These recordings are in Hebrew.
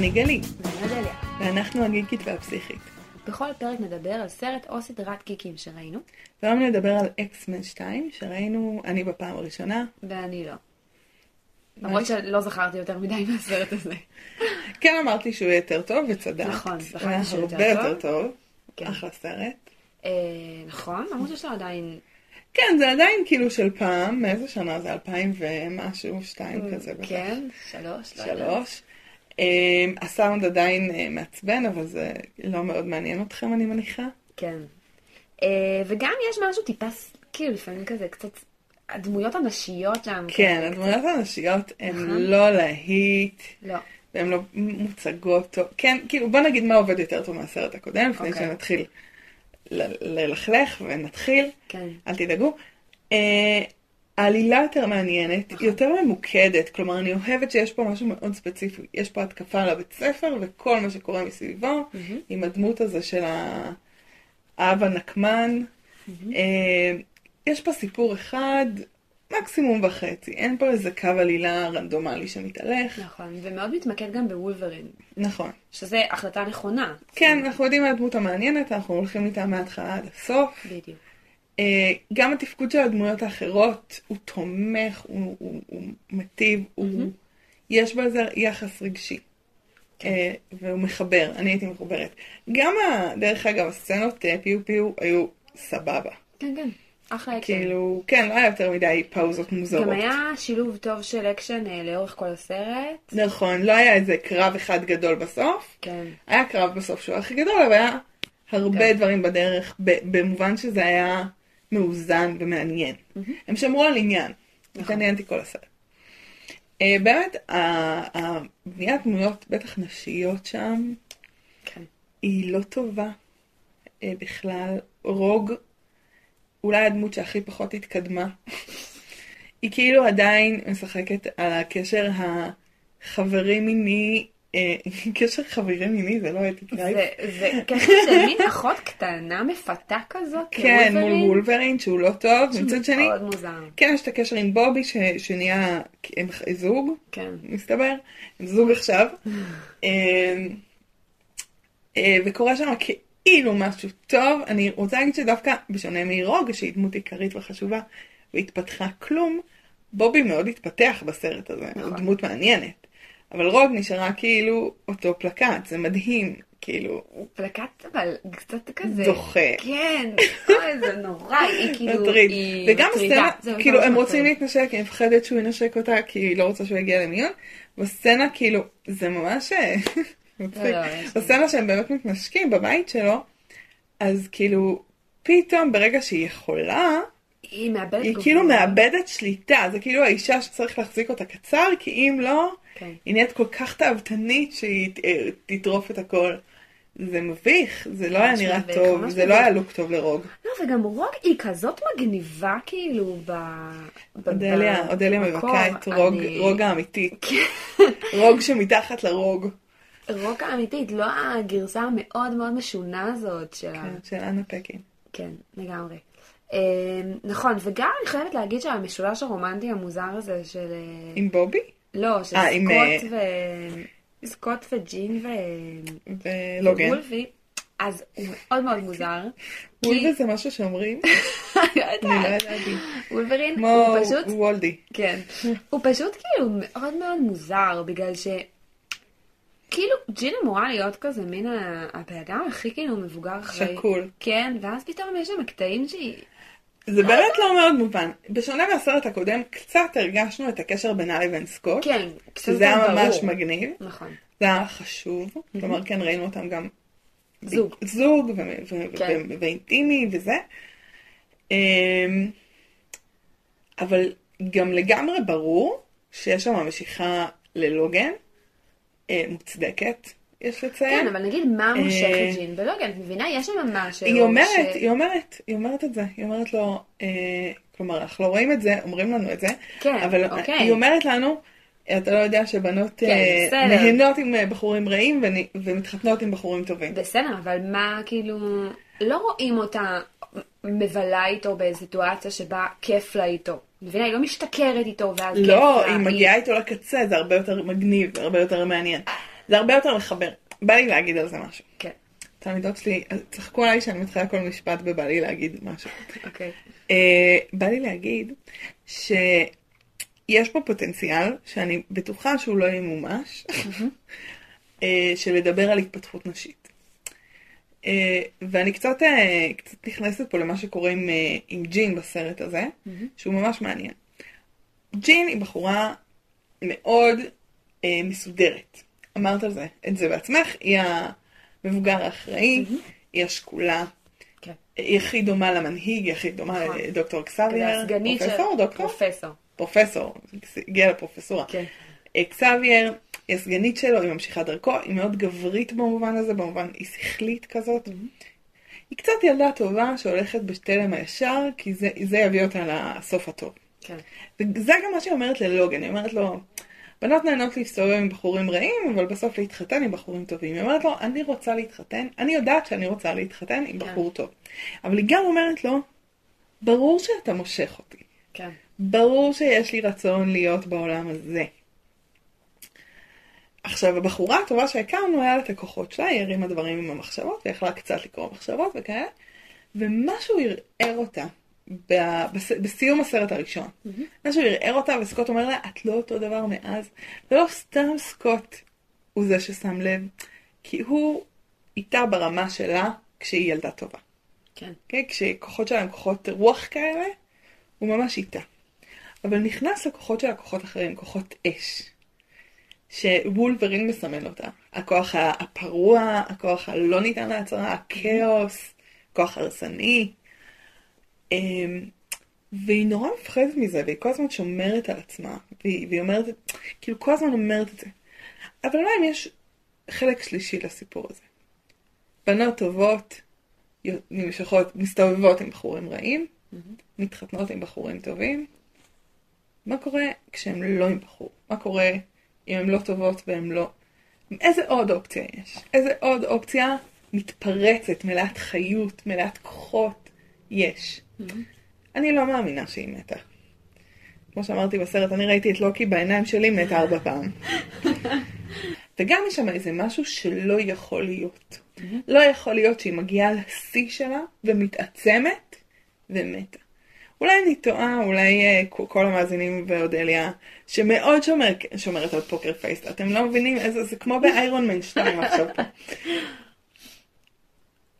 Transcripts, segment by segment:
אני גלי, ואני אודליה. ואנחנו הגיקית והפסיכית. בכל פרק נדבר על סרט או סדרת גיקים שראינו, והיום נדבר על אקסמן 2, שראינו אני בפעם הראשונה. ואני לא. למרות שלא זכרתי יותר מדי מהסרט הזה. כן אמרתי שהוא יהיה יותר טוב, וצדקת. נכון, הוא היה זכרתי שהוא יותר הרבה טוב. יותר טוב. כן. אחלה סרט. אה, נכון, למרות שיש לו עדיין... כן, זה עדיין כאילו של פעם, מאיזה שנה זה? 2000 ומשהו, שתיים כזה בטח. כן, שלוש, לא יודעת. שלוש. אמ, הסאונד עדיין אה, מעצבן, אבל זה לא מאוד מעניין אתכם, אני מניחה. כן. אה, וגם יש משהו טיפה, כאילו לפעמים כזה קצת... הדמויות הנשיות שם. כן, הדמויות הנשיות הן. לא להיט, לא. והן לא מוצגות טוב. כן, כאילו, בוא נגיד מה עובד יותר טוב מהסרט הקודם, לפני אוקיי. שנתחיל ללכלך ונתחיל, כן. אל תדאגו. אה, העלילה יותר מעניינת, נכון. יותר ממוקדת, כלומר אני אוהבת שיש פה משהו מאוד ספציפי, יש פה התקפה על הבית ספר וכל מה שקורה מסביבו. עם הדמות הזה של האב הנקמן. אה, יש פה סיפור אחד, מקסימום וחצי, אין פה איזה קו עלילה רנדומלי שמתהלך. נכון, ומאוד מתמקד גם בוולברין, נכון. שזה החלטה נכונה. כן, אנחנו יודעים מה הדמות המעניינת, אנחנו הולכים איתה מההתחלה עד הסוף. בדיוק. אה, גם התפקוד של הדמויות האחרות הוא תומך, הוא, הוא, הוא מטיב, הוא... יש בזה יחס רגשי. אה, והוא מחבר, אני הייתי מחוברת. גם, ה, דרך אגב, הסצנות אה, פיו פיו היו סבבה. כן, כן. אחלה אקשן. כאילו, כן, לא היה יותר מדי פאוזות מוזרות. גם היה שילוב טוב של אקשן לאורך כל הסרט. נכון, לא היה איזה קרב אחד גדול בסוף. כן. היה קרב בסוף שהוא הכי גדול, אבל היה הרבה כן. דברים בדרך, במובן שזה היה מאוזן ומעניין. הם שמרו על עניין. נכון. התעניינתי כל הסרט. אה, באמת, הבניית דמויות, בטח נשיות שם, כן. היא לא טובה אה, בכלל. רוג, אולי הדמות שהכי פחות התקדמה. היא כאילו עדיין משחקת על הקשר החברי מיני, קשר חברי מיני זה לא אתיקאי. זה, זה קשר של מין אחות קטנה מפתה כזאת. כן, מול וולברין שהוא לא טוב, מצד שני, מאוד מוזר. כן יש את הקשר עם בובי שנהיה, הם זוג, כן. מסתבר, הם זוג עכשיו, אה, אה, וקורה שם כאילו משהו טוב, אני רוצה להגיד שדווקא בשונה מרוג, שהיא דמות עיקרית וחשובה, והתפתחה כלום, בובי מאוד התפתח בסרט הזה, נכון. הוא דמות מעניינת, אבל רוג נשארה כאילו אותו פלקט, זה מדהים, כאילו, הוא פלקט אבל קצת כזה. דוחה. כן. זה נורא. היא כאילו... מטריד. היא וגם. הסצנה, כאילו הם רוצים מטריד. להתנשק, היא מפחדת שהוא ינשק אותה, כי היא לא רוצה שהוא יגיע למיון. בסצנה כאילו, זה ממש אה, מצחיק. לא, יש לי- בסצנה שהם באמת מתנשקים בבית שלו, אז כאילו, פתאום ברגע שהיא יכולה, היא מאבדת היא. כאילו מאבדת שליטה, זה כאילו האישה שצריך להחזיק אותה קצר, כי אם לא, כן. היא נהיית כל כך תאוותנית שהיא אה, תטרוף את הכל. זה מביך, זה לא היה נראה מביך, טוב, זה לא מביך. היה לוק טוב לרוג. לא, וגם רוג היא כזאת מגניבה כאילו ב... אודליה, ב- אודליה. מבכה את רוג, אני- רוג האמיתית. רוג שמתחת לרוג. רוק האמיתית, לא הגרסה המאוד מאוד משונה הזאת של. כן, של אנה פקין. כן, לגמרי. אה, נכון, וגם אני חייבת להגיד שהמשולש הרומנטי המוזר הזה של... אה, עם בובי? לא, של אה, עם, סקוט ו... סקוט וג'ין ו... ולוגן. וולפי, אז הוא מאוד מאוד מוזר. וולבי זה משהו שאומרים? לא אני לא יודעת. ידעתי. וולברין כמו הוא פשוט... וולדי. כן. הוא פשוט כאילו מאוד מאוד מוזר, בגלל ש... כאילו, ג'ין אמורה להיות כזה מין הבן אדם הכי כאילו מבוגר אחרי. שקול. כן, ואז פתאום יש שם קטעים שהיא... זה באמת לא מאוד מובן. בשונה מהסרט הקודם, קצת הרגשנו את הקשר בינה לבין סקוט. כן, קצת שזה היה ממש ברור. מגניב. נכון. זה היה חשוב. כלומר, כן, ראינו אותם גם זוג. זוג ו- ו- כן. ו- ואינטימי וזה. אמ, אבל גם לגמרי ברור שיש שם משיכה ללוגן, אה, מוצדקת, יש לציין. כן, אבל נגיד מה מושך אה, את ג'ין בלוגן, את מבינה? יש שם משהו... היא אומרת, היא אומרת, היא אומרת את זה, היא אומרת לו, אה, כלומר, אנחנו לא רואים את זה, אומרים לנו את זה, כן, אבל אוקיי. היא אומרת לנו, אתה לא יודע שבנות כן, אה, בסדר. נהנות עם אה, בחורים רעים ומתחתנות עם בחורים טובים. בסדר, אבל מה כאילו... לא רואים אותה מבלה איתו בסיטואציה שבה כיף לה איתו. מבינה? היא לא משתכרת איתו ואז כיף לה. לא, היא מגיעה איתו לקצה, זה הרבה יותר מגניב, הרבה יותר מעניין. זה הרבה יותר לחבר. בא לי להגיד על זה משהו. כן. תלמידות שלי, צחקו עליי שאני מתחילה כל משפט ובא לי להגיד משהו. אוקיי. אה, בא לי להגיד שיש פה פוטנציאל שאני בטוחה שהוא לא ימומש, אה, של לדבר על התפתחות נשית. אה, ואני קצת, אה, קצת נכנסת פה למה שקורה עם, עם ג'ין בסרט הזה, שהוא ממש מעניין. ג'ין היא בחורה מאוד אה, מסודרת. אמרת על זה, את זה בעצמך, היא המבוגר האחראי, היא השקולה, כן. היא הכי דומה למנהיג, היא הכי דומה נכון. לדוקטור כזה קסבייר, הסגנית של... פרופסור, דוקטור? פרופסור. פרופסור, הגיע לפרופסורה. כן. אה, קסבייר, היא הסגנית שלו, היא ממשיכה דרכו, היא מאוד גברית במובן הזה, במובן, היא שכלית כזאת. היא קצת ילדה טובה שהולכת בתלם הישר, כי זה, זה יביא אותה לסוף הטוב. כן. וזה גם מה שהיא אומרת ללוגן, היא אומרת לו, בנות נהנות להסתובב עם בחורים רעים, אבל בסוף להתחתן עם בחורים טובים. היא אומרת לו, אני רוצה להתחתן, אני יודעת שאני רוצה להתחתן עם כן. בחור טוב. אבל היא גם אומרת לו, ברור שאתה מושך אותי. כן. ברור שיש לי רצון להיות בעולם הזה. עכשיו, הבחורה הטובה שהכרנו, היה לה את הכוחות שלה, היא הרימה דברים עם המחשבות, ויכלה קצת לקרוא מחשבות וכאלה, ומשהו ערער אותה בס- בסיום הסרט הראשון. משהו ערער אותה, וסקוט אומר לה, את לא אותו דבר מאז. ולא סתם סקוט הוא זה ששם לב, כי הוא איתה ברמה שלה כשהיא ילדה טובה. כן. כן? כשכוחות שלה הם כוחות רוח כאלה, הוא ממש איתה. אבל נכנס לכוחות שלה כוחות אחרים, כוחות אש. שוולברין מסמן אותה. הכוח הפרוע, הכוח הלא ניתן להצהרה, הכאוס, כוח הרסני. אמ, והיא נורא מפחדת מזה, והיא כל הזמן שומרת על עצמה, והיא, והיא אומרת, כאילו כל הזמן אומרת את זה. אבל אולי אם יש חלק שלישי לסיפור הזה. בנות טובות, נמשכות, מסתובבות עם בחורים רעים, מתחתנות עם בחורים טובים. מה קורה כשהם לא עם בחור? מה קורה אם הן לא טובות והן לא... איזה עוד אופציה יש? איזה עוד אופציה מתפרצת, מלאת חיות, מלאת כוחות יש? אני לא מאמינה שהיא מתה. כמו שאמרתי בסרט, אני ראיתי את לוקי בעיניים שלי מתה ארבע פעם. וגם יש שם איזה משהו שלא יכול להיות. לא יכול להיות שהיא מגיעה לשיא שלה ומתעצמת ומתה. אולי אני טועה, אולי אה, כל- כל המאזינים ואודליה, שמאוד שומר, שומרת על פוקר פייס, אתם לא מבינים איזה, זה כמו באיירון מן 2 עכשיו פה.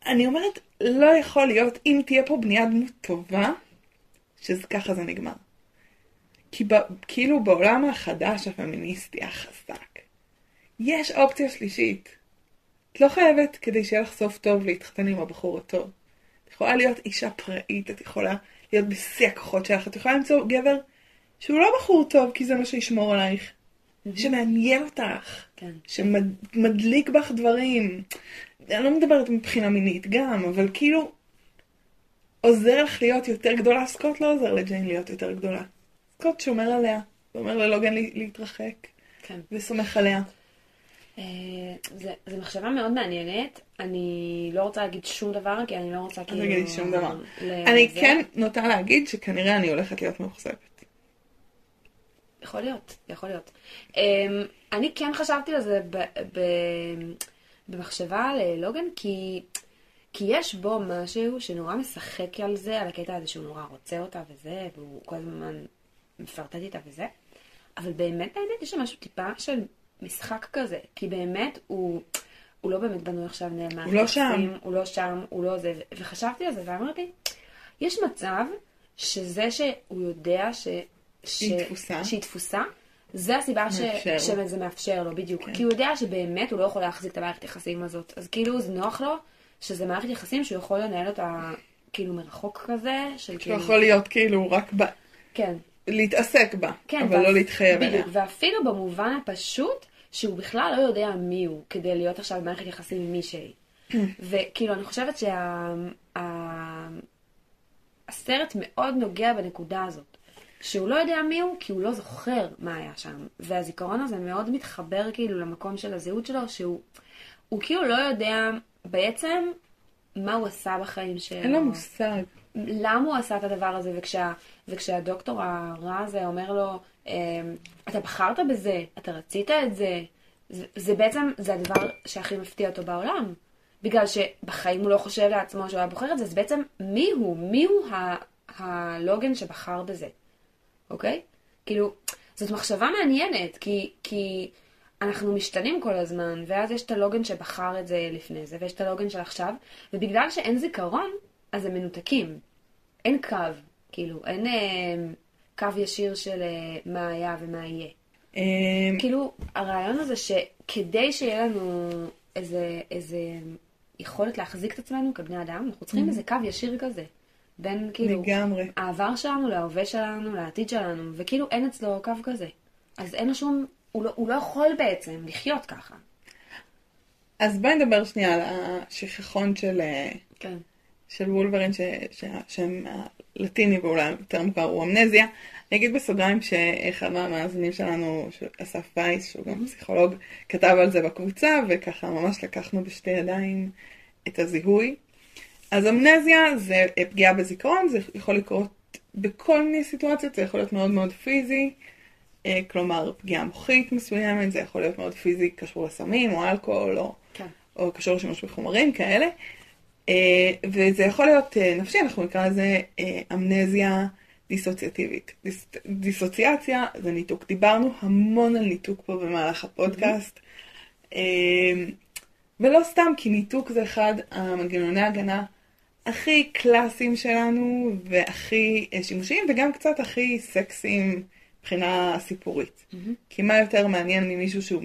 אני אומרת, לא יכול להיות, אם תהיה פה בניית דמות טובה, שככה זה נגמר. כי ב, כאילו בעולם החדש הפמיניסטי החזק, יש אופציה שלישית. את לא חייבת כדי שיהיה לך סוף טוב להתחתן עם הבחור הטוב. את יכולה להיות אישה פראית, את יכולה להיות בשיא הכוחות שלך, את יכולה למצוא גבר שהוא לא בחור טוב, כי זה מה שישמור עלייך. שמעניין אותך, כן. שמדליק בך דברים. אני לא מדברת מבחינה מינית גם, אבל כאילו עוזר לך להיות יותר גדולה. סקוט לא עוזר לג'יין להיות יותר גדולה. סקוט שומר עליה, ואומר ללוגן לה- להתרחק, כן. וסומך עליה. אה, זה מחשבה מאוד מעניינת. אני לא רוצה להגיד שום דבר, כי אני לא רוצה אל כאילו... תגידי שום דבר. ל- אני. כן נוטה להגיד שכנראה אני הולכת להיות מאוכזבת. יכול להיות, יכול להיות. Um, אני כן חשבתי על זה ב, במחשבה ללוגן, כי, כי יש בו משהו שנורא משחק על זה, על הקטע הזה שהוא נורא רוצה אותה וזה, והוא כל הזמן מפרטט איתה וזה, אבל באמת באמת יש שם משהו טיפה של משחק כזה, כי באמת הוא, הוא לא באמת בנוי עכשיו מערכת הוא לא שם. הוא לא שם, הוא לא זה, וחשבתי על זה ואמרתי, יש מצב שזה שהוא יודע ש... ש... שהיא תפוסה. שהיא תפוסה, זה הסיבה ש... שזה מאפשר לו, בדיוק. כן. כי הוא יודע שבאמת הוא לא יכול להחזיק את המערכת יחסים הזאת. אז כאילו זה נוח לו שזה מערכת יחסים שהוא יכול לנהל אותה כאילו מרחוק כזה, של כאילו... יכול להיות כאילו רק ב... כן. להתעסק בה, כן, אבל ואפ- לא להתחייב אליה. בדיוק, ואפילו במובן הפשוט, שהוא בכלל לא יודע מי הוא, כדי להיות עכשיו במערכת יחסים עם מישהי. וכאילו, אני חושבת שהסרט מאוד נוגע בנקודה הזאת. שהוא לא יודע מי הוא, כי הוא לא זוכר מה היה שם. והזיכרון הזה מאוד מתחבר כאילו למקום של הזהות שלו, שהוא הוא כאילו לא יודע בעצם מה הוא עשה בחיים שלו. אין לו מושג. למה הוא עשה את הדבר הזה, וכשה, וכשהדוקטור הרע הזה אומר לו, אמ, אתה בחרת בזה, אתה רצית את זה, זה, זה בעצם, זה הדבר שהכי מפתיע אותו בעולם. בגלל שבחיים הוא לא חושב לעצמו שהוא היה בוחר את זה, אז בעצם מי הוא? מי הוא ה, הלוגן שבחר בזה, אוקיי? כאילו, זאת מחשבה מעניינת, כי, כי אנחנו משתנים כל הזמן, ואז יש את הלוגן שבחר את זה לפני זה, ויש את הלוגן של עכשיו, ובגלל שאין זיכרון, אז הם מנותקים. אין קו, כאילו, אין אה, קו ישיר של אה, מה היה ומה יהיה. אה, כאילו, הרעיון הזה שכדי שיהיה לנו איזה, איזה יכולת להחזיק את עצמנו כבני אדם, אנחנו צריכים איזה קו ישיר כזה. בין כאילו, לגמרי. העבר שלנו להווה שלנו, לעתיד שלנו, וכאילו אין אצלו קו כזה. אז אין לו שום, הוא לא, הוא לא יכול בעצם לחיות ככה. אז בואי נדבר שנייה על השכחון של, אה, כן. של וולברין, שהשם הלטיני ואולי יותר מוכר הוא אמנזיה. אני אגיד בסוגריים שאחד מהמאזינים שלנו, אסף וייס, שהוא גם פסיכולוג, כתב על זה בקבוצה, וככה ממש לקחנו בשתי ידיים את הזיהוי. אז אמנזיה זה אה, פגיעה בזיכרון, זה יכול לקרות בכל מיני סיטואציות, זה יכול להיות מאוד מאוד פיזי, אה, כלומר פגיעה מוחית מסוימת, זה יכול להיות מאוד פיזי, קשור לסמים או אלכוהול או, כן. או קשור לשימוש בחומרים כאלה. אה, וזה יכול להיות נפשי, אנחנו נקרא לזה אמנזיה דיסוציאטיבית. דיס, דיסוציאציה זה ניתוק. דיברנו המון על ניתוק פה במהלך הפודקאסט. אה, ולא סתם, כי ניתוק זה אחד המנגנוני ההגנה הכי קלאסיים שלנו, והכי אה, שימושיים, וגם קצת הכי סקסיים מבחינה סיפורית. כי מה יותר מעניין ממישהו שהוא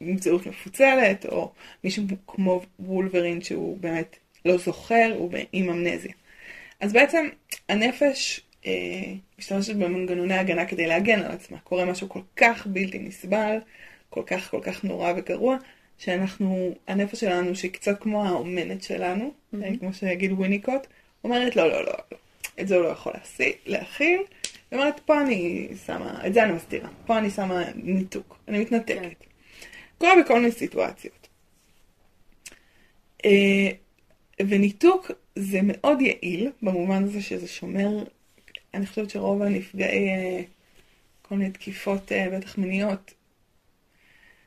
עם זהות מפוצלת, או מישהו כמו וולברין שהוא באמת לא זוכר, הוא עם אמנזיה. אז בעצם הנפש אה, משתמשת במנגנוני הגנה כדי להגן על עצמה. קורה משהו כל כך בלתי נסבל, כל כך כל כך נורא וגרוע, שאנחנו, הנפש שלנו, שהיא קצת כמו האומנת שלנו, mm-hmm. כמו שיגיד וויניקוט, אומרת לא, לא, לא, לא, את זה הוא לא יכול להכיל. היא אומרת, פה אני שמה, את זה אני מסתירה, פה אני שמה ניתוק, אני מתנתקת. כן. קורה בכל מיני סיטואציות. אה, וניתוק זה מאוד יעיל, במובן הזה שזה שומר, אני חושבת שרוב הנפגעי אה, כל מיני תקיפות, בטח מיניות,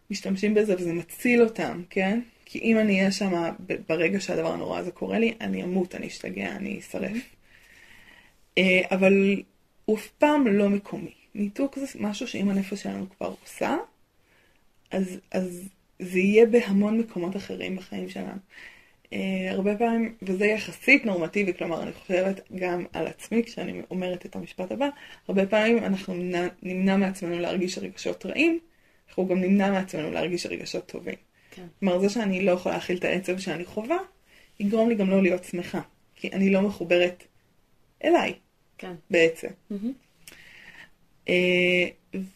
משתמשים בזה וזה מציל אותם, כן? כי אם אני אהיה שם ברגע שהדבר הנורא הזה קורה לי, אני אמות, אני אשתגע, אני אשרף. אה, אבל הוא אף פעם לא מקומי. ניתוק זה משהו שאם הנפש שלנו כבר עושה, אז, אז זה יהיה בהמון מקומות אחרים בחיים שלנו. Uh, הרבה פעמים, וזה יחסית נורמטיבי, כלומר, אני חושבת גם על עצמי כשאני אומרת את המשפט הבא, הרבה פעמים אנחנו נמנע, נמנע מעצמנו להרגיש רגשות רעים, אנחנו גם נמנע מעצמנו להרגיש רגשות טובים. כן. כלומר, זה שאני לא יכולה להכיל את העצב שאני חווה, יגרום לי גם לא להיות שמחה, כי אני לא מחוברת אליי כן. בעצם. מהמם. אה,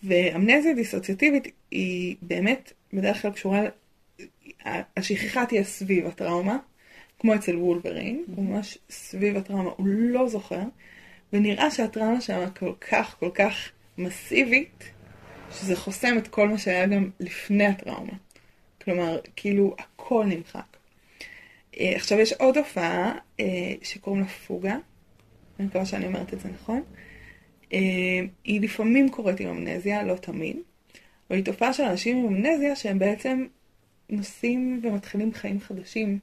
ואמנזיה דיסוציאטיבית היא באמת בדרך כלל קשורה, השכחה תהיה סביב הטראומה, כמו אצל וולברין, הוא ממש סביב הטראומה, הוא לא זוכר, ונראה שהטראומה שם כל כך כל כך מסיבית, שזה חוסם את כל מה שהיה גם לפני הטראומה. כלומר, כאילו הכל נמחק. אה, עכשיו יש עוד הופעה אה, שקוראים לה פוגה, אני מקווה שאני אומרת את זה נכון. אה, היא לפעמים קורית עם אמנזיה, לא תמיד, אבל היא תופעה של אנשים עם אמנזיה שהם בעצם נוסעים ומתחילים חיים חדשים,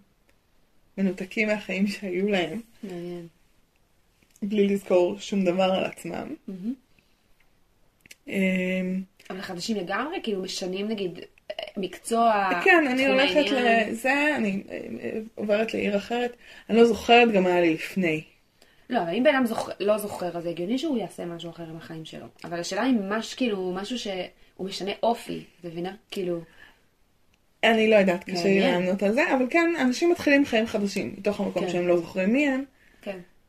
מנותקים מהחיים שהיו להם, מעניין. בלי לזכור שום דבר על עצמם. מהמם. אה, אבל חדשים לגמרי, כאילו משנים נגיד מקצוע, כן, אני הולכת העניין. לזה, אני אה, עוברת לעיר אחרת, אני לא זוכרת גם מה היה לי לפני. לא, אבל אם בן אדם זוכ... לא זוכר, אז זה הגיוני שהוא יעשה משהו אחר עם החיים שלו. אבל השאלה היא ממש כאילו משהו שהוא משנה אופי, את מבינה? כאילו, אני לא יודעת, קשה לי. לענות על זה, אבל כן, אנשים מתחילים חיים חדשים, מתוך המקום כן. שהם לא זוכרים מי הם,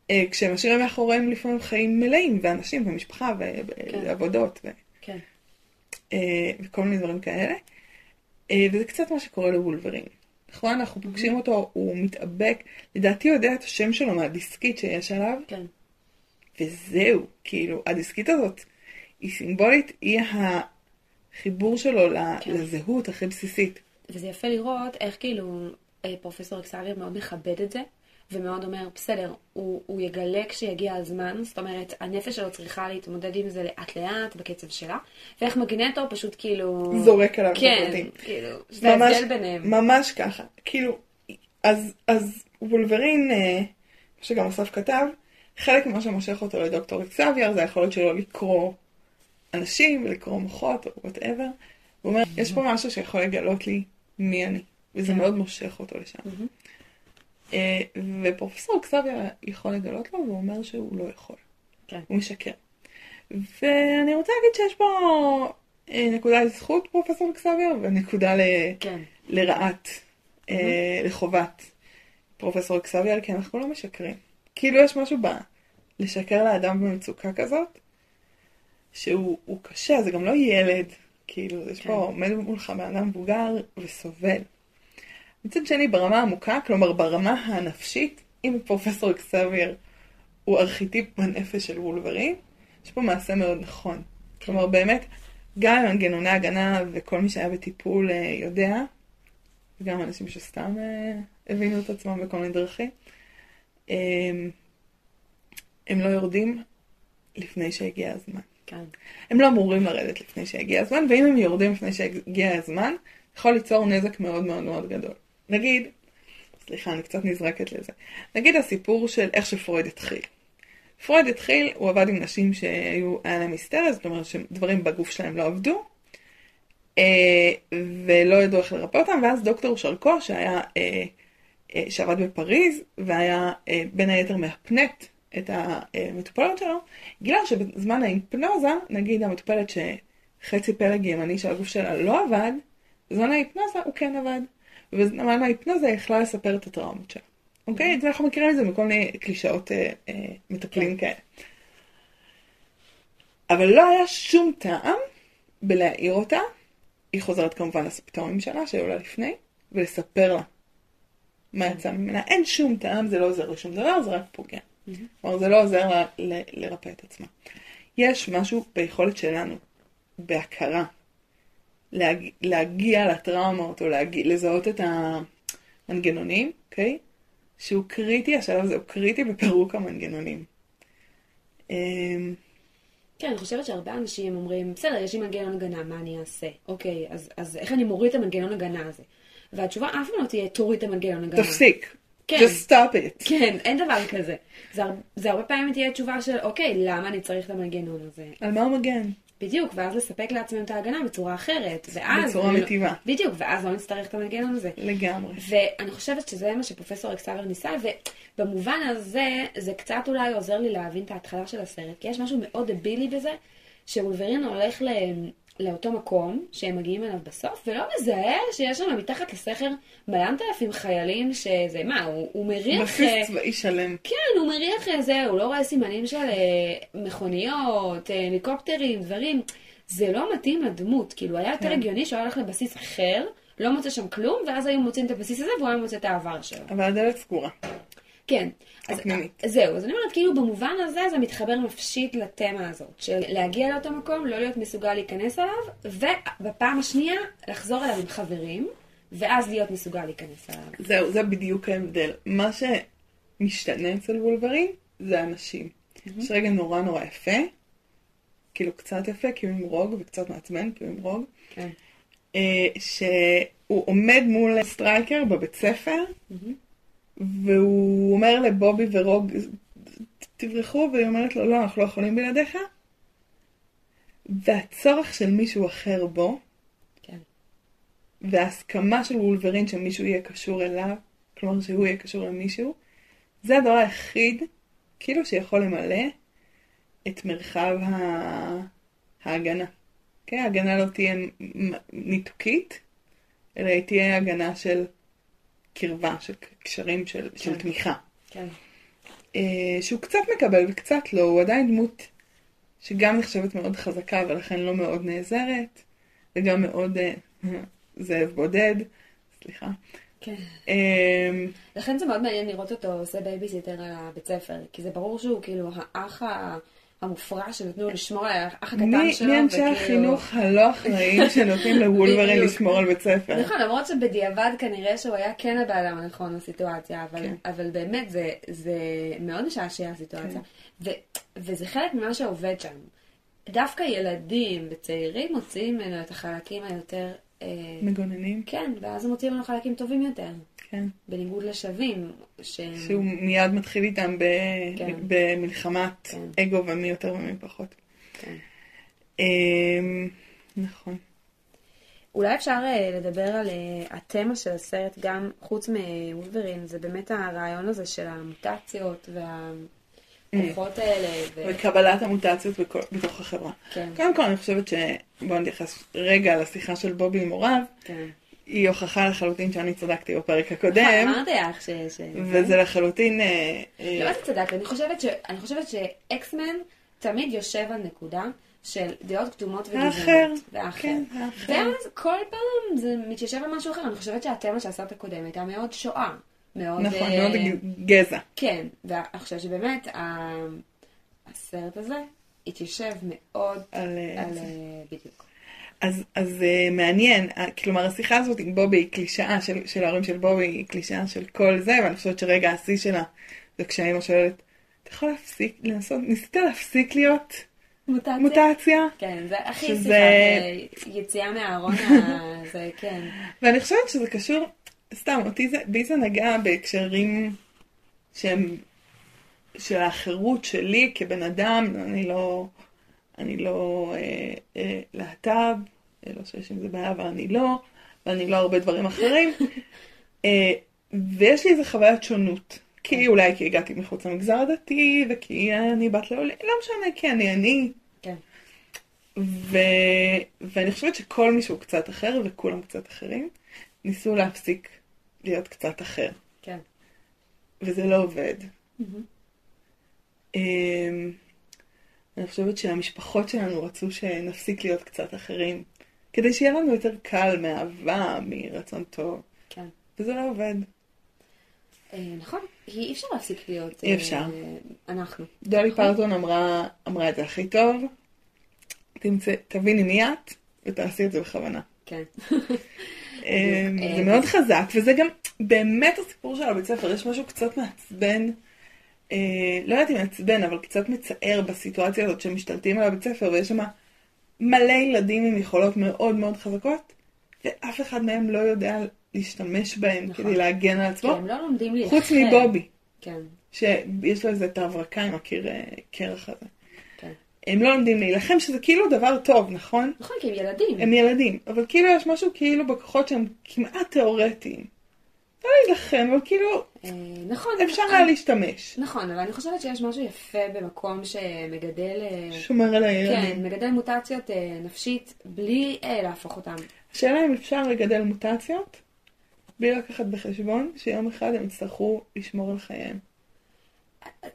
אה, כשהם משאירים מאחוריהם לפעמים חיים מלאים, ואנשים, ומשפחה, כן. ועבודות, ו- כן, אה, וכל מיני דברים כאלה. אה, וזה קצת מה שקורה לוולברין. נכון? אנחנו פוגשים אותו, הוא מתאבק, לדעתי הוא יודע את השם שלו מהדיסקית שיש עליו, כן, וזהו, כאילו, הדיסקית הזאת היא סימבולית, היא החיבור שלו כן. לזהות הכי בסיסית. וזה יפה לראות איך כאילו פרופסור אקסלר מאוד מכבד את זה, ומאוד אומר, בסדר, הוא, הוא יגלה כשיגיע הזמן, זאת אומרת, הנפש שלו צריכה להתמודד עם זה לאט לאט, בקצב שלה, ואיך מגנטו פשוט כאילו... זורק עליו כן, הפרטים. כאילו, זה ההבדל ביניהם. ממש ככה. כאילו, אז, אז וולברין, אה, שגם אסף כתב, חלק ממה שמושך אותו לדוקטור אקסביאר זה היכולת שלו לקרוא אנשים ולקרוא מוחות או whatever. הוא אומר, יש פה משהו שיכול לגלות לי מי אני, וזה כן. מאוד מושך אותו לשם. אה, ופרופסור אקסביאר יכול לגלות לו, והוא אומר שהוא לא יכול. כן. הוא משקר. ואני רוצה להגיד שיש פה אה, נקודה לזכות פרופסור אקסביאר ונקודה ל... כן, לרעת, אה, לחובת פרופסור אקסביאר, כי אנחנו לא משקרים. כאילו יש משהו ב... לשקר לאדם במצוקה כזאת, שהוא הוא קשה, זה גם לא ילד, כאילו, יש כן. פה עומד מולך בן אדם מבוגר וסובל. מצד שני, ברמה העמוקה, כלומר ברמה הנפשית, אם פרופסור אקסביאר הוא ארכיטיפ בנפש של וולברין, יש פה מעשה מאוד נכון. כלומר, באמת, גם מנגנוני הגנה וכל מי שהיה בטיפול אה, יודע, וגם אנשים שסתם אה, הבינו את עצמם בכל מיני דרכים, אה, הם לא יורדים לפני שהגיע הזמן. כן. הם לא אמורים לרדת לפני שהגיע הזמן, ואם הם יורדים לפני שהגיע הזמן, יכול ליצור נזק מאוד מאוד מאוד גדול. נגיד, סליחה, אני קצת נזרקת לזה. נגיד הסיפור של איך שפרויד התחיל. פרויד התחיל, הוא עבד עם נשים שהיו, היה להם היסטריה, זאת אומרת שדברים בגוף שלהם לא עבדו, אה, ולא ידעו איך לרפא אותם, ואז דוקטור שרקו, שהיה, אה, אה, שעבד בפריז, והיה בין היתר מהפנט את המטופלות שלו, גילה שבזמן ההיפנוזה, נגיד המטופלת שחצי פלג ימני של הגוף שלה לא עבד, בזמן ההיפנוזה הוא כן עבד. ובזמן ההיפנוזה היא יכלה לספר את הטראומות שלה. אוקיי? אז אנחנו מכירים את זה מכל מיני קלישאות אה, אה, מטפלים כאלה. אבל לא היה שום טעם בלהעיר אותה. היא חוזרת כמובן לסימפטומים שלה, שהיו לה לפני, ולספר לה מה יצא ממנה. אין שום טעם, זה לא עוזר לשום דבר, זה רק פוגע. כלומר, זה לא עוזר לה לרפא את עצמה. יש משהו ביכולת שלנו, בהכרה, להג... להגיע לטראומות, או להגיע... לזהות את המנגנונים, אוקיי? שהוא קריטי, השלב הזה הוא קריטי בפירוק המנגנונים. אמ, כן, אני חושבת שהרבה אנשים אומרים, בסדר, יש לי מנגנון הגנה, מה אני אעשה? אוקיי, אז, אז איך אני מוריד את המנגנון הגנה הזה? והתשובה אף פעם לא תהיה, תוריד את המנגנון הגנה. תפסיק. כן. Just stop it. כן, אין דבר כזה. זה, הר- זה הרבה פעמים תהיה תשובה של, אוקיי, למה אני צריך את המנגנון הזה? על מה הוא מגן? בדיוק, ואז לספק לעצמנו את ההגנה בצורה אחרת. ואז... בצורה לא- מיטיבה. בדיוק, ואז לא נצטרך את המנגנון הזה. לגמרי. ואני חושבת שזה מה שפרופסור אקסאבר ניסה, ובמובן הזה, זה קצת אולי עוזר לי להבין את ההתחלה של הסרט, כי יש משהו מאוד דבילי בזה, שוולברין הולך ל... לאותו מקום שהם מגיעים אליו בסוף, ולא מזהה שיש שם מתחת לסכר מלנת אלפים חיילים שזה, מה, הוא, הוא מריח... בסיס אה, צבאי שלם. כן, הוא מריח איזה, הוא לא רואה סימנים של אה, מכוניות, אה, הליקופטרים, דברים. זה לא מתאים לדמות, כאילו היה יותר כן. הגיוני שהוא היה הולך לבסיס אחר, לא מוצא שם כלום, ואז היו מוצאים את הבסיס הזה והוא היה מוצא את העבר שלו. אבל הדלת סגורה. כן. אז הפנימית. זהו, אז אני אומרת, כאילו במובן הזה זה מתחבר נפשית לתמה הזאת, של להגיע לאותו מקום, לא להיות מסוגל להיכנס אליו, ובפעם השנייה לחזור אליו עם חברים, ואז להיות מסוגל להיכנס אליו. זהו, זה בדיוק ההבדל. מה שמשתנה אצל וולברין זה אנשים. יש רגע נורא נורא יפה, כאילו קצת יפה, כי הוא עם רוג, וקצת מעצבן, כי הוא עם רוג, כן. אה, שהוא עומד מול סטרייקר בבית ספר, והוא אומר לבובי ורוג, תברחו, והיא אומרת לו, לא, אנחנו לא יכולים בלעדיך. והצורך של מישהו אחר בו, כן. וההסכמה של וולברין שמישהו יהיה קשור אליו, כלומר שהוא יהיה קשור למישהו, זה הדבר היחיד, כאילו שיכול למלא את מרחב ה... ההגנה. כן, ההגנה לא תהיה ניתוקית, אלא היא תהיה הגנה של קרבה, של קשרים, של, של כן. תמיכה. כן. אה, שהוא קצת מקבל וקצת לא, הוא עדיין דמות שגם נחשבת מאוד חזקה ולכן לא מאוד נעזרת, וגם מאוד אה, זאב בודד, סליחה. כן. אה, לכן זה מאוד מעניין לראות אותו עושה בייביסיטר על הבית ספר, כי זה ברור שהוא כאילו האח ה- המופרע שנתנו לשמור על האח הקטן שלו. מי אנשי החינוך הלא אחראיים שנותנים לוולברין. לשמור על בית ספר? נכון, למרות שבדיעבד כנראה שהוא היה כן הבן אדם הנכון בסיטואציה, אבל, כן. אבל באמת זה, זה מאוד משעשע הסיטואציה. ו, וזה חלק ממה שעובד שם. דווקא ילדים וצעירים מוציאים ממנו את החלקים היותר... אה, מגוננים? כן, ואז הם מוציאים ממנו חלקים טובים יותר. כן. בניגוד לשווים, שהם... שהוא מיד מתחיל איתם ב... כן. במלחמת כן. אגו ומי יותר ומי פחות. כן. אמ, נכון. אולי אפשר אה, לדבר על אה, התמה של הסרט, גם חוץ מוולברין, זה באמת הרעיון הזה של המוטציות והכוחות האלה. ו... וקבלת המוטציות בכל- בתוך החברה. כן, קודם כל אני חושבת ש... בואו נתייחס רגע לשיחה של בובי עם הוריו. כן. היא הוכחה לחלוטין שאני צדקתי בפרק נכון, הקודם. אמרתי לך ש... ש- וזה לחלוטין... אה, אה, לא, את צדקת, אני חושבת ש- אני חושבת שאקסמן תמיד יושב על נקודה של דעות קדומות האחר. וגזענות. והאחר. כן, האחר. ואז כל פעם זה מתיישב על משהו אחר. אני חושבת שהתמה של הסרט הקודם הייתה מאוד שואה. מאוד... נכון, אה, מאוד גזע. כן, ואני חושבת שבאמת הסרט הזה התיישב מאוד על, בדיוק. אז, אז uh, מעניין, uh, כלומר השיחה הזאת עם בובי היא קלישאה של, של ההורים של בובי, היא קלישאה של כל זה, ואני חושבת שרגע השיא שלה זה כשהאמא שואלת, אתה יכול להפסיק, לנסות, ניסית להפסיק להיות מוטציה? מוטציה? כן, זה הכי שזה- שיחה, זה יציאה מהארון, ה- זה כן. ואני חושבת שזה קשור, סתם, אותי זה, בי זה נגע בהקשרים שהם, של החירות שלי כבן אדם, אני לא, אני לא אה, אה, להט"ב, אה, לא שיש עם זה בעיה, אבל אני לא, ואני לא הרבה דברים אחרים. אה, ויש לי איזה חוויית שונות. כי אולי כי הגעתי מחוץ למגזר הדתי, וכי אני בת לעולים, לא משנה, כי אני אני. כן. ו... ואני חושבת שכל מי שהוא קצת אחר, וכולם קצת אחרים, ניסו להפסיק להיות קצת אחר. כן. וזה לא עובד. אמ, אני חושבת שהמשפחות שלנו רצו שנפסיק להיות קצת אחרים, כדי שיהיה לנו יותר קל מאהבה, מרצון טוב, כן. וזה לא עובד. אה, נכון, אי אפשר להפסיק להיות... אי אה, אפשר. אנחנו. דולי פרטון אמרה, אמרה את זה הכי טוב, תמצא, תביני מי את, ותעשי את זה בכוונה. כן. אה, זה מאוד חזק, וזה גם באמת הסיפור של הבית ספר, יש משהו קצת מעצבן, אה, לא יודעת אם מעצבן, אבל קצת מצער בסיטואציה הזאת שמשתלטים על הבית ספר, ויש שם מלא ילדים עם יכולות מאוד מאוד חזקות, ואף אחד מהם לא יודע להשתמש בהם נכון. כדי להגן על עצמו, הם לא לומדים להילחם. חוץ מבובי, כן, שיש לו איזה את ההברקה עם הקיר אה, הזה. כן. הם לא לומדים להילחם, שזה כאילו דבר טוב, נכון? נכון, כי הם ילדים. הם ילדים, אבל כאילו יש משהו כאילו בכוחות שהם כמעט תיאורטיים. לא להילחם, אבל כאילו אה, נכון. אפשר היה להשתמש. נכון, אבל אני חושבת שיש משהו יפה במקום שמגדל... אה, שומר על כן, הילדים. מגדל מוטציות אה, נפשית בלי להפוך אותם. השאלה אם אפשר לגדל מוטציות בלי לקחת בחשבון שיום אחד הם יצטרכו לשמור על חייהם.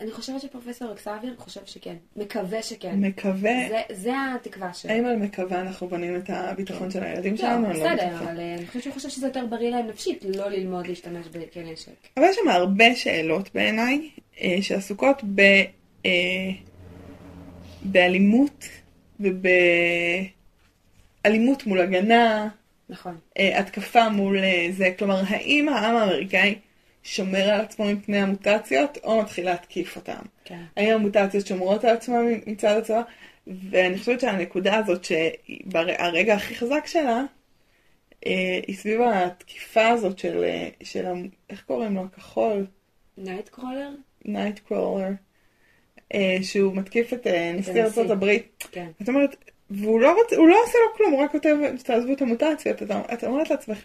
אני חושבת שפרופסור אקסאביר חושב שכן. מקווה שכן. מקווה, זה, זה התקווה שלו. האם על מקווה אנחנו בונים את הביטחון של הילדים לא, שלנו? לא בסדר. אבל אה, אני חושבת שהוא חושב שזה יותר בריא להם נפשית, לא ללמוד להשתמש בכנשק. אבל יש שם הרבה שאלות בעיניי, אה, שעסוקות ב, אה, באלימות ובאלימות מול הגנה, נכון. התקפה מול זה. כלומר, האם העם האמריקאי שומר על עצמו מפני המוטציות, או מתחיל להתקיף אותם? כן. האם המוטציות שומרות על עצמן מצד הצבא? ואני חושבת שהנקודה הזאת, שהרגע הכי חזק שלה, אה, היא סביב התקיפה הזאת של, אה, של, איך קוראים לו? הכחול? נייט קרולר? נייט קרולר, שהוא מתקיף את אה, נשיא. ארצות הברית. כן. את אומרת, והוא לא, רוצ, לא עושה לו כלום, הוא רק כותב, תעזבו את המוטציות. את אומרת לעצמך,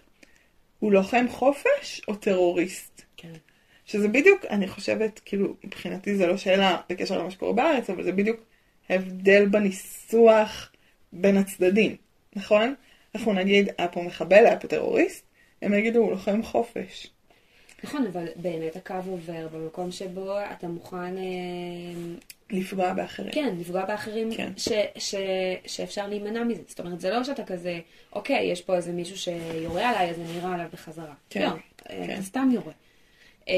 הוא לוחם חופש או טרוריסט? שזה בדיוק, אני חושבת, כאילו, מבחינתי זה לא שאלה בקשר למה שקורה בארץ, אבל זה בדיוק הבדל בניסוח בין הצדדים, נכון? אנחנו נגיד, היה פה מחבל, היה פה טרוריסט, הם יגידו, הוא לוחם חופש. נכון, אבל באמת הקו עובר במקום שבו אתה מוכן, אה, לפגוע באחרים. כן, לפגוע באחרים כן. ש, ש, שאפשר להימנע מזה. זאת אומרת, זה לא שאתה כזה, אוקיי, יש פה איזה מישהו שיורה עליי, אז אני ארה עליו בחזרה. כן, לא, כן. אתה סתם יורה. אה,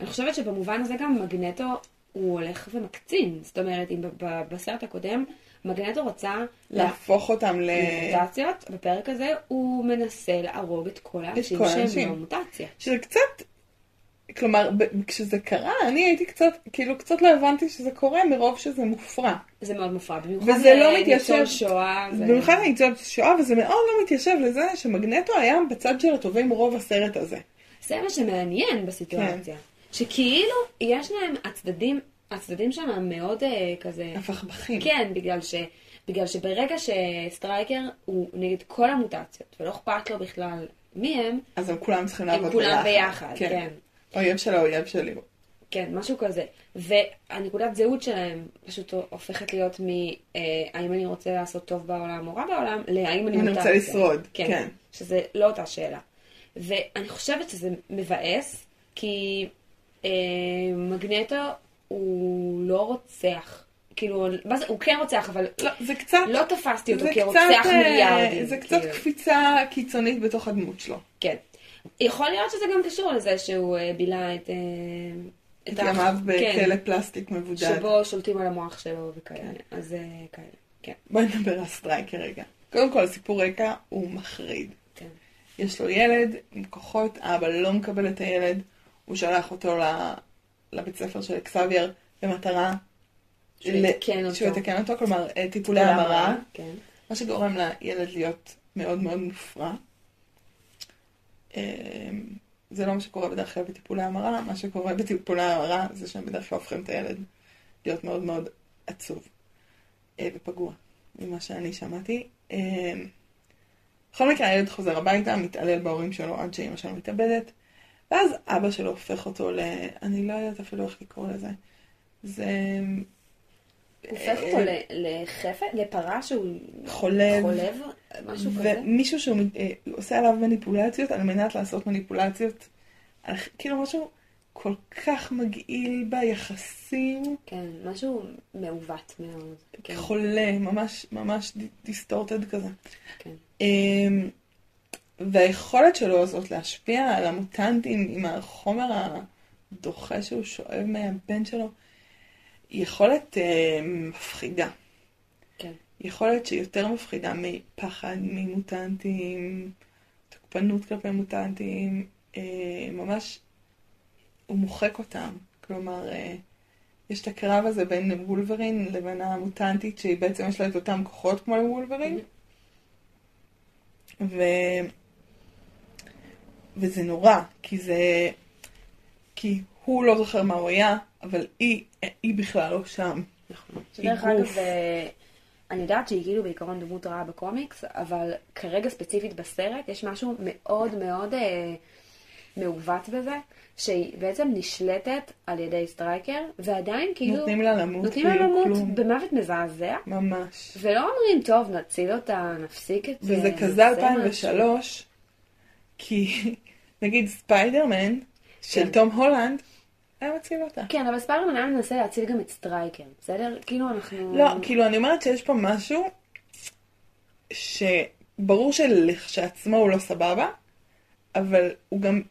אני חושבת שבמובן הזה גם מגנטו הוא הולך ומקצין. זאת אומרת, אם בסרט הקודם מגנטו רצה להפוך אותם ל... למוטציות, בפרק הזה הוא מנסה להרוג את כל האנשים שהם. לא מוטציה. שזה קצת, כלומר, כשזה קרה, אני הייתי קצת, כאילו, קצת לא הבנתי שזה קורה מרוב שזה מופרע. זה מאוד מופרע, במיוחד וזה לא לניצול מתיישב, שואה. ו- במיוחד ניצול שואה, וזה מאוד לא מתיישב לזה שמגנטו היה בצד של הטובים רוב הסרט הזה. זה מה שמעניין בסיטואציה. כן. שכאילו, יש להם הצדדים, הצדדים שם מאוד אה, כזה... הפכפכים. כן, בגלל, ש, בגלל שברגע שסטרייקר הוא נגד כל המוטציות, ולא אכפת לו בכלל מי הם, אז הם כולם צריכים הם לעבוד כולם ביחד, כן. אויב של האויב שלי. כן, משהו כזה. והנקודת זהות שלהם פשוט הופכת להיות מ... אה, אני רוצה לעשות טוב בעולם או רע בעולם, להאם אני אני מוטציה. רוצה לשרוד, כן. כן. שזה לא אותה שאלה. ואני חושבת שזה מבאס, כי אה, מגנטו הוא לא רוצח. כאילו, מה זה, הוא כן רוצח, אבל לא, זה קצת... לא תפסתי אותו זה כרוצח קצת, אה, מיליארדים. זה קצת כאילו. קפיצה קיצונית בתוך הדמות שלו. כן. יכול להיות שזה גם קשור לזה שהוא אה, בילה את... אה, את ה- ימיו כן, בכלא פלסטיק מבודד. שבו שולטים על המוח שלו וכאלה. אז אה, כאלה, כן. בואי נדבר על סטרייקר רגע. קודם כל, סיפור רקע הוא מחריד. יש לו ילד עם כוחות, האבא לא מקבל את הילד, הוא שלח אותו לבית ספר של אקסבייר במטרה שהוא יתקן אותו. שהוא יתקן אותו, כלומר אה, טיפולי המרה, כן. מה שגורם לילד להיות מאוד מאוד מופרע. אה, זה לא מה שקורה בדרך כלל בטיפולי המרה, מה שקורה בטיפולי המרה זה שהם בדרך כלל הופכים את הילד להיות מאוד מאוד עצוב אה, ופגוע, ממה שאני שמעתי. בכל מקרה הילד חוזר הביתה, מתעלל בהורים שלו עד שאימא שלו מתאבדת, ואז אבא שלו הופך אותו ל... אני לא יודעת אפילו איך לקרוא לזה. זה... הופך אותו ל- לחפת, לפרה שהוא חולב. חולב, משהו כזה. ומישהו שהוא אה, עושה עליו מניפולציות על מנת לעשות מניפולציות, כאילו משהו כל כך מגעיל ביחסים, כן, משהו מעוות מאוד. כן. חולה, ממש ממש דיסטורטד כזה. כן. אמ, והיכולת שלו הזאת להשפיע על המוטנטים עם החומר הדוחה שהוא שואב מהבן שלו, היא יכולת אה, מפחידה. כן. יכולת שהיא יותר מפחידה מפחד ממוטנטים, תוקפנות כלפי מוטנטים, אה, ממש הוא מוחק אותם. כלומר, אה, יש את הקרב הזה בין וולברין לבין המוטנטית, שהיא בעצם יש לה את אותם כוחות כמו לוולברין. ו... וזה נורא, כי זה... כי הוא לא זוכר מה הוא היה, אבל היא, היא בכלל לא שם. נכון. שדרך. אגב, אה, אני יודעת שהיא כאילו בעיקרון דמות רעה בקומיקס, אבל כרגע ספציפית בסרט יש משהו מאוד מאוד אה, מעוות בזה, שהיא בעצם נשלטת על ידי סטרייקר, ועדיין כאילו נותנים לה למות נותנים לה כאילו למות כלום. במוות מזעזע, ממש. ולא אומרים, טוב, נציל אותה, נפסיק את זה. וזה כזה נעשה 2003, כי נגיד ספיידרמן של כן. תום הולנד, היה מציל אותה. כן, אבל ספיידרמן היה מנסה להציל גם את סטרייקר, בסדר? כאילו אנחנו... לא, כאילו אני אומרת שיש פה משהו שברור שלכשעצמו הוא לא סבבה, אבל הוא גם,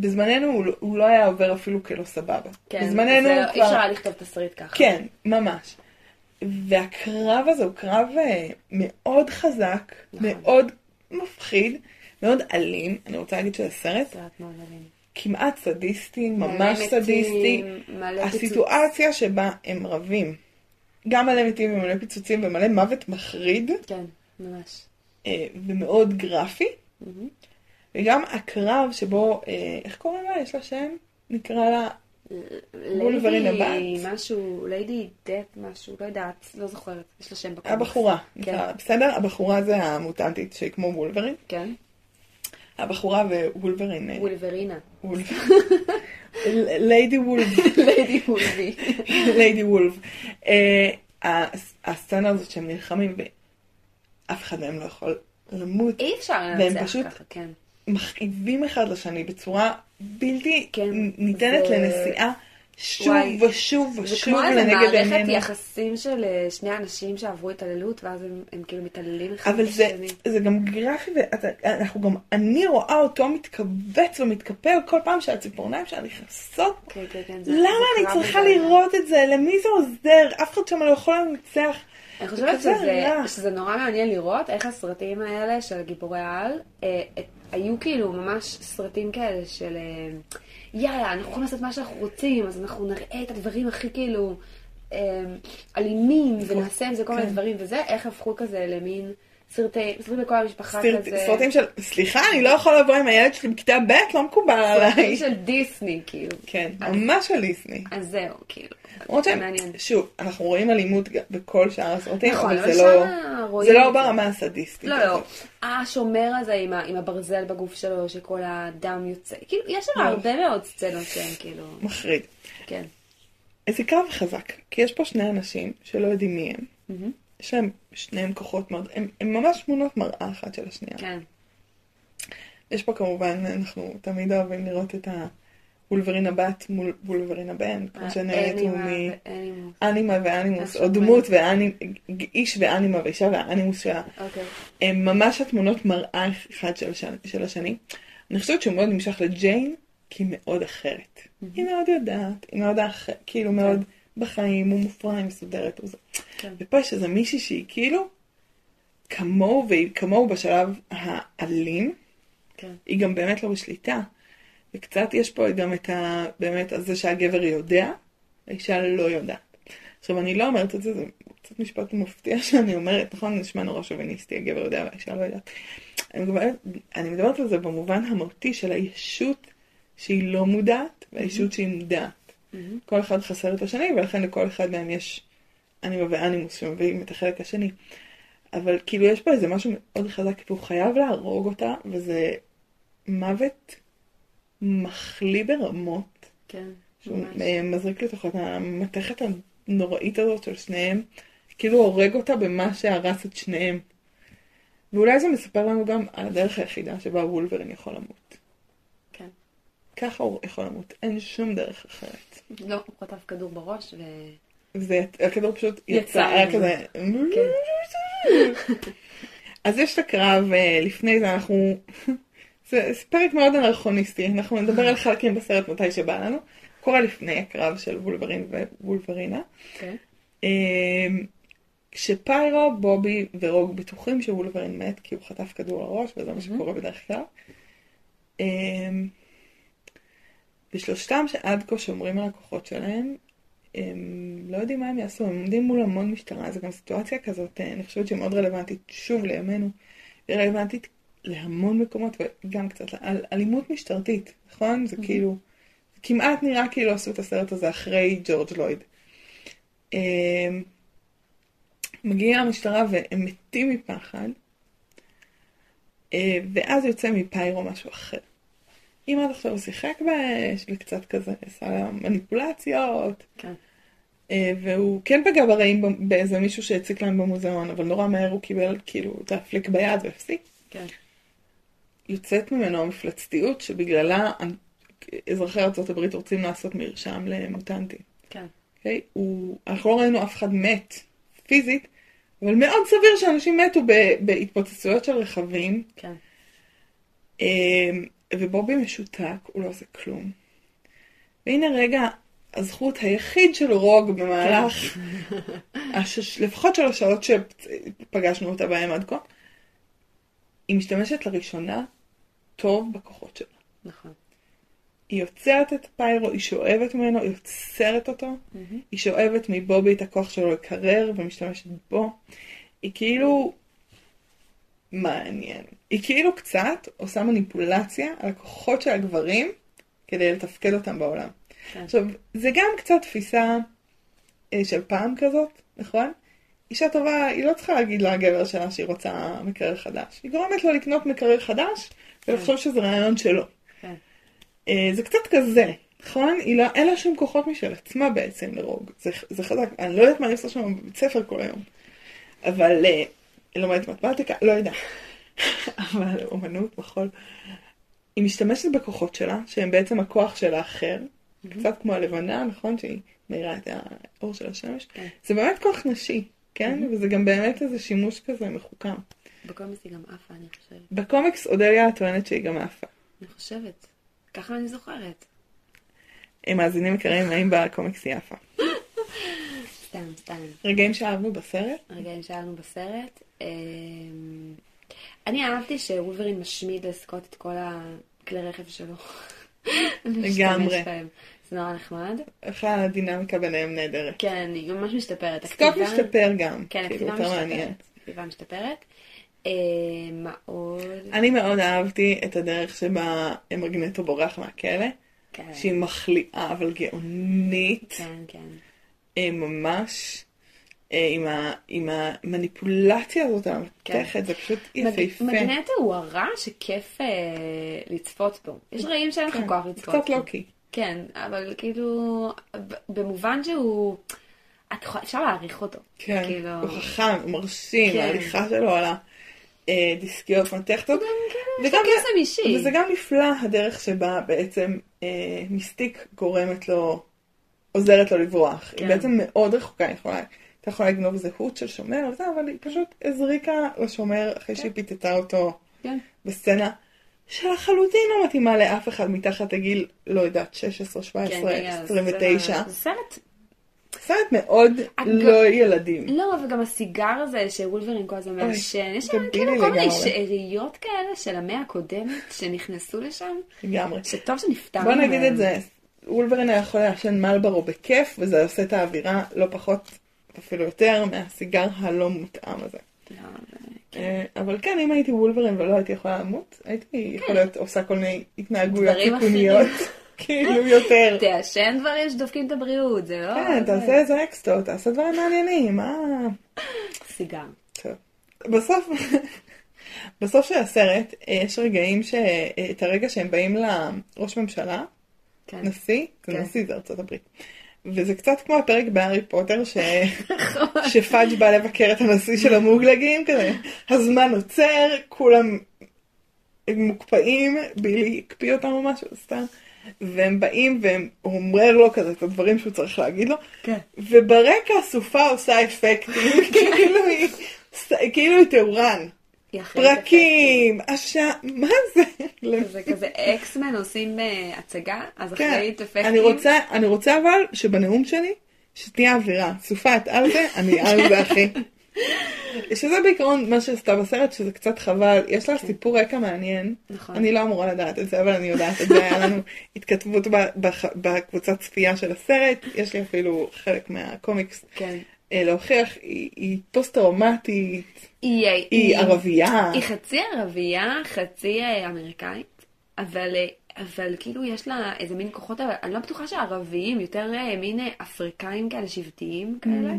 בזמננו הוא לא- הוא לא היה עובר אפילו כלא סבבה. כן, בזמננו זה- הוא אי אפשר כבר... היה לכתוב תסריט ככה. כן, ממש. והקרב הזה הוא קרב אה, מאוד חזק, נכון. מאוד מפחיד, מאוד אלים. אני רוצה להגיד שזה סרט סרט מאוד אלים. כמעט סדיסטי, מלא ממש מתים, סדיסטי. מלא. הסיטואציה שבה הם רבים, גם מלא מתים ומלא פיצוצים ומלא מוות מחריד כן, ממש. אה, ומאוד גרפי, מהמם. וגם הקרב שבו, אה, איך קוראים לה? יש לה שם? נקרא לה וולברין ליידי הבת? משהו, ליידי דט משהו, לא יודעת, לא זוכרת, יש לה שם בקומיקס. הבחורה. כן. נקרא בסדר? הבחורה זה המוטנטית שהיא כמו וולברין. כן, הבחורה ווולברין. אה, וולברינה. ליידי וולף. ליידי וולבי. ליידי וולף. אה, הס- הסצנה הזאת שהם נלחמים ואף אחד מהם לא יכול למות. אי אפשר לנצח ככה, כן. מכאיבים אחד לשני בצורה בלתי כן, ניתנת זה- לנסיעה, שוב וואי, ושוב זה ושוב כמו איזה לנגד מערכת עינינו. יחסים של אה, שני אנשים שעברו התעללות, ואז הם, הם כאילו מתעללים אחד אבל זה, בשני. זה גם גרפי, ואנחנו גם, אני רואה אותו מתכווץ ומתקפל כל פעם שהציפורניים שלה נכנסות. כן, כן, כן, זה- למה זה אני צריכה בזה. לראות את זה? למי זה עוזר? אף אחד שם לא יכול לנצח. אני חושבת שזה. שזה נורא מעניין לראות איך הסרטים האלה של גיבורי העל, אה, אה, היו כאילו ממש סרטים כאלה של אה, יאללה, אנחנו יכולים לעשות מה שאנחנו רוצים, אז אנחנו נראה את הדברים הכי כאילו אה, אלימים, ונעשה עם זה כל מיני כן. דברים וזה, איך הפכו כזה למין סרטי, סרטים לכל המשפחה סרט- כזה. סרטים של, סליחה, אני לא יכול לבוא עם הילד שלי בכיתה ב', לא מקובל סרטים עליי. של דיסני, כאילו. כן, ממש של דיסני. אז זהו, כאילו. למרות שהם. שוב, אנחנו רואים אלימות בכל שאר הסרטים, נכון, אבל אבל זה לא, רואים זה לא. ברמה הסדיסטית. לא, לא. השומר הזה עם, ה, עם הברזל בגוף שלו, שכל הדם יוצא. כאילו, יש שם לא. הרבה מאוד סצנות שהן כאילו... מחריד. כן. זה קרב חזק, כי יש פה שני אנשים שלא יודעים מי הם. מהמם. יש להם שניהם כוחות מאוד, הם, הם ממש תמונות מראה אחת של השנייה. כן. יש פה כמובן, אנחנו תמיד אוהבים לראות את הוולברין הבת מול וולברין הבן, אה, כמו שנראיתו אנימה מאנימה ואנימוס. ואנימוס, איך או. דמות ואני, איש ואנימה ואישה והאנימוס שלה. אוקיי. הם ממש התמונות מראה אחד של, השני. אני חושבת שהוא מאוד נמשך לג'יין, כי היא מאוד אחרת. היא מאוד יודעת, היא מאוד אח... כאילו מאוד בחיים, הוא מופרע, היא מסודרת וזה. כן. ופה יש איזה מישהי שהיא כאילו כמוהו, והיא כמוהו בשלב האלים, כן. היא גם באמת לא בשליטה. וקצת יש פה גם את ה... באמת, זה שהגבר יודע, האישה לא יודעת. עכשיו, אני לא אומרת את זה, זה קצת משפט מפתיע שאני אומרת, נכון, נשמע נורא שוביניסטי, הגבר יודע והאישה לא יודעת. אני מדברת, אני מדברת על זה במובן המהותי של הישות שהיא לא מודעת, והישות שהיא מודעת. כל אחד חסר את השני, ולכן לכל אחד מהם יש אנימה ואנימוס שמביאים את החלק השני. אבל כאילו יש פה איזה משהו מאוד חזק, והוא חייב להרוג אותה, וזה מוות מחליא ברמות, כן. ממש. אה, מזריק לתוך את המתכת הנוראית הזאת של שניהם, כאילו הורג אותה במה שהרס את שניהם. ואולי זה מספר לנו גם על הדרך היחידה שבה וולברין יכול למות. ככה הוא יכול למות, אין שום דרך אחרת. לא, הוא חטף כדור בראש, ו... והכדור פשוט יצא היה. כזה... כן. אז יש את הקרב, אה, לפני זה אנחנו... זה זה פרק מאוד אנרכוניסטי, אנחנו נדבר על חלקים בסרט מתי שבא לנו. קורה לפני הקרב של וולברין ווולברינה. כן. אה, כשפיירו, בובי ורוג בטוחים שוולברין מת כי הוא חטף כדור לראש, וזה מה שקורה בדרך כלל. ושלושתם שעד כה שומרים על הכוחות שלהם, הם לא יודעים מה הם יעשו, הם עומדים מול המון משטרה, זו גם סיטואציה כזאת, אה, אני חושבת שהיא מאוד רלוונטית, שוב לימינו, היא רלוונטית להמון מקומות, וגם קצת על אלימות משטרתית, נכון? זה כאילו, זה כמעט נראה כאילו עשו את הסרט הזה אחרי ג'ורג' לויד. אה, מגיעה המשטרה והם מתים מפחד, אה, ואז יוצא מפיירו משהו אחר. אם עד עכשיו הוא שיחק באש, וקצת כזה עשה מניפולציות, כן. אה, והוא כן פגע ברעים באיזה מישהו שהציק להם במוזיאון, אבל נורא מהר הוא קיבל כאילו את הפליק ביד והפסיק. כן. יוצאת ממנו המפלצתיות שבגללה אזרחי ארה"ב רוצים לעשות מרשם למוטנטים. כן. אוקיי? הוא, אנחנו לא ראינו אף אחד מת פיזית, אבל מאוד סביר שאנשים מתו ב- בהתפוצצויות של רכבים, כן. ובובי משותק, הוא לא עושה כלום. והנה רגע, הזכות היחיד של רוג במהלך, השש, לפחות של השעות שפגשנו אותה בהם עד כה, היא משתמשת לראשונה טוב בכוחות שלה. נכון. היא יוצרת את פיירו, היא שואבת ממנו, היא יוצרת אותו, היא שואבת מבובי את הכוח שלו לקרר ומשתמשת בו. היא כאילו... מעניין. היא כאילו קצת עושה מניפולציה על הכוחות של הגברים כדי לתפקד אותם בעולם. כן. עכשיו, זה גם קצת תפיסה אה, של פעם כזאת, נכון? אישה טובה, היא לא צריכה להגיד לגבר שלה שהיא רוצה מקרר חדש. היא גורמת לו לקנות מקרר חדש ולחשוב שזה רעיון שלו. כן. אה, זה קצת כזה, נכון? היא לא, אין לה שום כוחות משל עצמה בעצם לרוג. זה, זה חזק. אני לא יודעת מה אני עושה שם בבית ספר כל היום. אבל אה, היא לומדת מתמטיקה, לא יודע. אבל אומנות, מחול. היא משתמשת בכוחות שלה, שהם בעצם הכוח של האחר, קצת כמו הלבנה, נכון? שהיא מאירה את האור של השמש. כן. זה באמת כוח נשי, כן? וזה גם באמת איזה שימוש כזה מחוכם. בקומיקס היא גם עפה, אני חושבת. בקומיקס אודליה טוענת שהיא גם עפה. אני חושבת. ככה אני זוכרת. מאזינים יקרים, האם בקומיקס היא עפה? סתם, סתם. רגעים שאהבנו בסרט? רגעים שהיינו בסרט. אמ, אני אהבתי שוולברין משמיד לסקוט את כל הכלי רכב שלו. לגמרי. זה נורא נחמד. איך הדינמיקה ביניהם נהדרת. כן, היא ממש משתפרת. סקוט משתפר גם. כן, כאילו, הכתיבה. משתפרת. הכתיבה משתפרת. אה, מה עוד? אני מאוד אהבתי את הדרך שבה מגנטו בורח מהכלא, כן, שהיא מחליאה אבל גאונית, כן, כן. אה, ממש, אה, עם ה- עם המניפולציה הזאת על המתכת, זה פשוט יפהפה. מגנטו הוא הרע שכיף אה, לצפות בו. יש רעים שאין לך כן, כוח לצפות קצת בו. לוקי. כן, אבל כאילו, במובן שהוא, את אפשר להעריך אותו. כן, כאילו, הוא חכם, הוא מרשים, כן. ההליכה שלו על הדיסקיות מתכתות. יש לו קסם אישי. וזה גם נפלא הדרך שבה בעצם אה, מיסטיק גורמת לו, עוזרת לו לברוח. כן. היא בעצם מאוד רחוקה, היא יכולה, הייתה יכולה לגנוב זהות של שומר וזה, אבל היא פשוט הזריקה לשומר אחרי שהיא פיתתה אותו כן. בסצנה שלחלוטין לא מתאימה לאף אחד מתחת לגיל, לא יודעת, 16, 17, כן, רגע, 29. זה סרט, סרט מאוד לא ילדים. לא, וגם הסיגר הזה שוולברין כל הזמן מעשן, יש שם כאילו כל מיני. שאריות כאלה של המאה הקודמת שנכנסו לשם, לגמרי. שטוב שנפטרנו בוא נגיד. את זה, וולברין היה יכול לעשן מלברו בכיף, וזה עושה את האווירה לא פחות, אפילו יותר, מהסיגר הלא מותאם הזה. לא, זה- אה, אבל כן, אם הייתי וולברין ולא הייתי יכולה למות, הייתי יכולה להיות עושה כל מיני התנהגויות סיכוניות, כאילו יותר. תעשן דברים שדופקים את הבריאות, זה לא... כן, תעשה איזה אקסטו, תעשה דברים מעניינים, מה... סיגר. בסוף, בסוף של הסרט, אה, יש רגעים ש... אה, את הרגע שהם באים לראש ממשלה, כן. נשיא, זה כן. נשיא, זה ארצות הברית. וזה קצת כמו הפרק בהארי פוטר, ש... נכון. שפאג' בא לבקר את הנשיא של המוגלגים, כזה, הזמן עוצר, כולם מוקפאים, בילי הקפיא אותם או משהו, סתם. והם באים והם אומר לו כזה את הדברים שהוא צריך להגיד לו, כן. וברקע הסופה עושה אפקטים, כאילו היא, כאילו היא תאורן. פרקים, השעה, מה זה? זה כזה אקסמן עושים אה, הצגה, אז כן, אחראית אפקטים. אני רוצה, אני רוצה אבל שבנאום שלי, שתהיה אווירה. סופה את על זה, אני על זה אחי. שזה בעיקרון מה שעשתה בסרט, שזה קצת חבל. יש לה סיפור רקע מעניין. נכון. אני לא אמורה לדעת את זה, אבל אני יודעת את זה. היה לנו התכתבות בקבוצת צפייה של הסרט. יש לי אפילו חלק מהקומיקס כן. אה, להוכיח. היא פוסט-טראומטית, היא, היא ערבייה. היא חצי ערבייה, חצי אה, אמריקאית, אבל, אה, אבל כאילו יש לה איזה מין כוחות, אבל אני לא בטוחה שערביים, יותר אה, מין אפריקאים כאלה, שבטיים כאלה.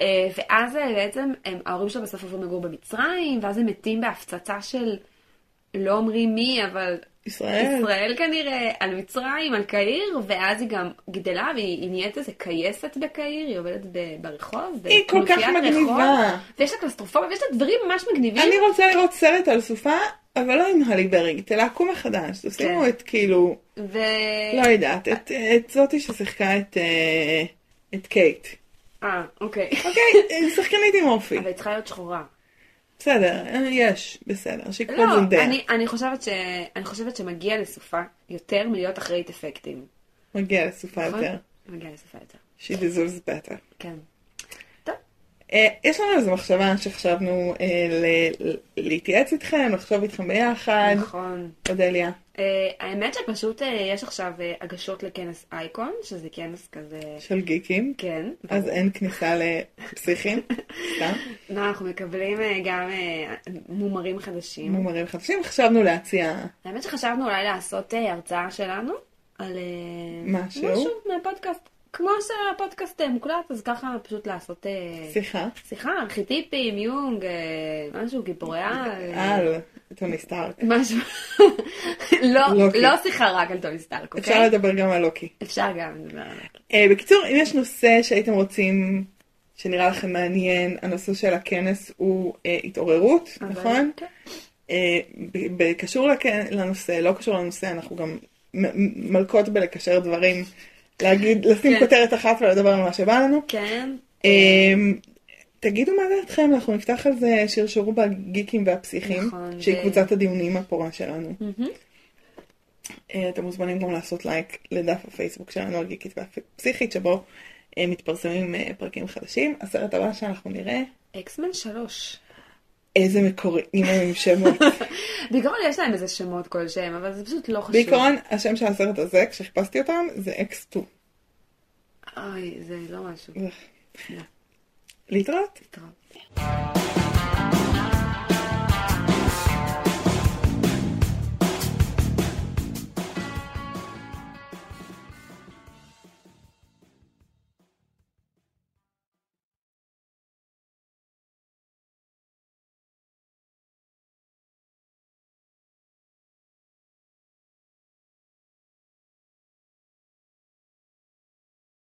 אה, ואז בעצם הם, ההורים שלה בסוף עוברים לגור במצרים, ואז הם מתים בהפצצה של, לא אומרים מי, אבל ישראל. ישראל כנראה, על מצרים, על קהיר, ואז היא גם גדלה, והיא היא נהיית איזה קייסת בקהיר, היא עובדת ברחוב, היא כל כך מגניבה. ויש לה קלסטרופוביה, ויש לה דברים ממש מגניבים. אני רוצה לראות סרט על סופה, אבל לא עם הלי ברי, תלהקו מחדש, תשימו כן. את כאילו, ו... לא יודעת, את, את זאתי ששיחקה את, אה, את קייט. אה, אוקיי. אוקיי, שחקנית עם אופי. אבל היא צריכה להיות שחורה. בסדר, אה, יש, בסדר, שיקחו לא, את זנדיה. אני, אני, חושבת ש... אני חושבת שמגיע לסופה יותר מלהיות אחראית אפקטים. מגיע לסופה נכון? יותר. מגיע לסופה יותר. She deserves better. כן. אה, יש לנו איזו מחשבה שחשבנו אה, להתייעץ איתכם, לחשוב איתכם ביחד. נכון. אודליה. Uh, האמת שפשוט יש עכשיו הגשות לכנס אייקון, שזה כנס כזה... של גיקים. כן. אז. אין כניסה לפסיכים. סתם. לא, אנחנו מקבלים גם מומרים חדשים. מומרים חדשים. חשבנו להציע האמת שחשבנו אולי לעשות הרצאה שלנו על משהו. משהו מהפודקאסט. כמו שהפודקאסט uh, מוקלט, אז ככה פשוט לעשות uh, שיחה שיחה, ארכיטיפים, יונג, uh, משהו, גיבורי על. על טוני סטארק. משהו. לא. לא שיחה רק על טוני סטארק, אפשר אוקיי? לדבר גם על לוקי. אפשר גם לדבר על לוקי. אה, בקיצור, אם יש נושא שהייתם רוצים, שנראה לכם מעניין, הנושא של הכנס הוא אה, התעוררות, נכון? כן. אה, לכ- לנושא, לא קשור לנושא, אנחנו גם מ- מלכות בלקשר דברים, להגיד, לשים כן. כותרת אחת ולדבר על מה שבא לנו. כן. אמ, תגידו מה דעתכם, אנחנו נפתח על זה, שרשרו בגיקים והפסיכים, נכון, שהיא זה- קבוצת הדיונים הפורה שלנו. אה, אתם מוזמנים גם לעשות לייק לדף הפייסבוק שלנו, הגיקית והפסיכית, שבו אה, מתפרסמים אה, פרקים חדשים. הסרט הבא שאנחנו נראה, אקסמן שלוש. איזה מקוריים הם עם שמות. בעיקרון יש להם איזה שמות כלשהם, אבל זה פשוט לא חשוב. בעיקרון, השם של הסרט הזה, כשחיפשתי אותם, זה X2. אוי, זה לא משהו. להתראות. להתראות.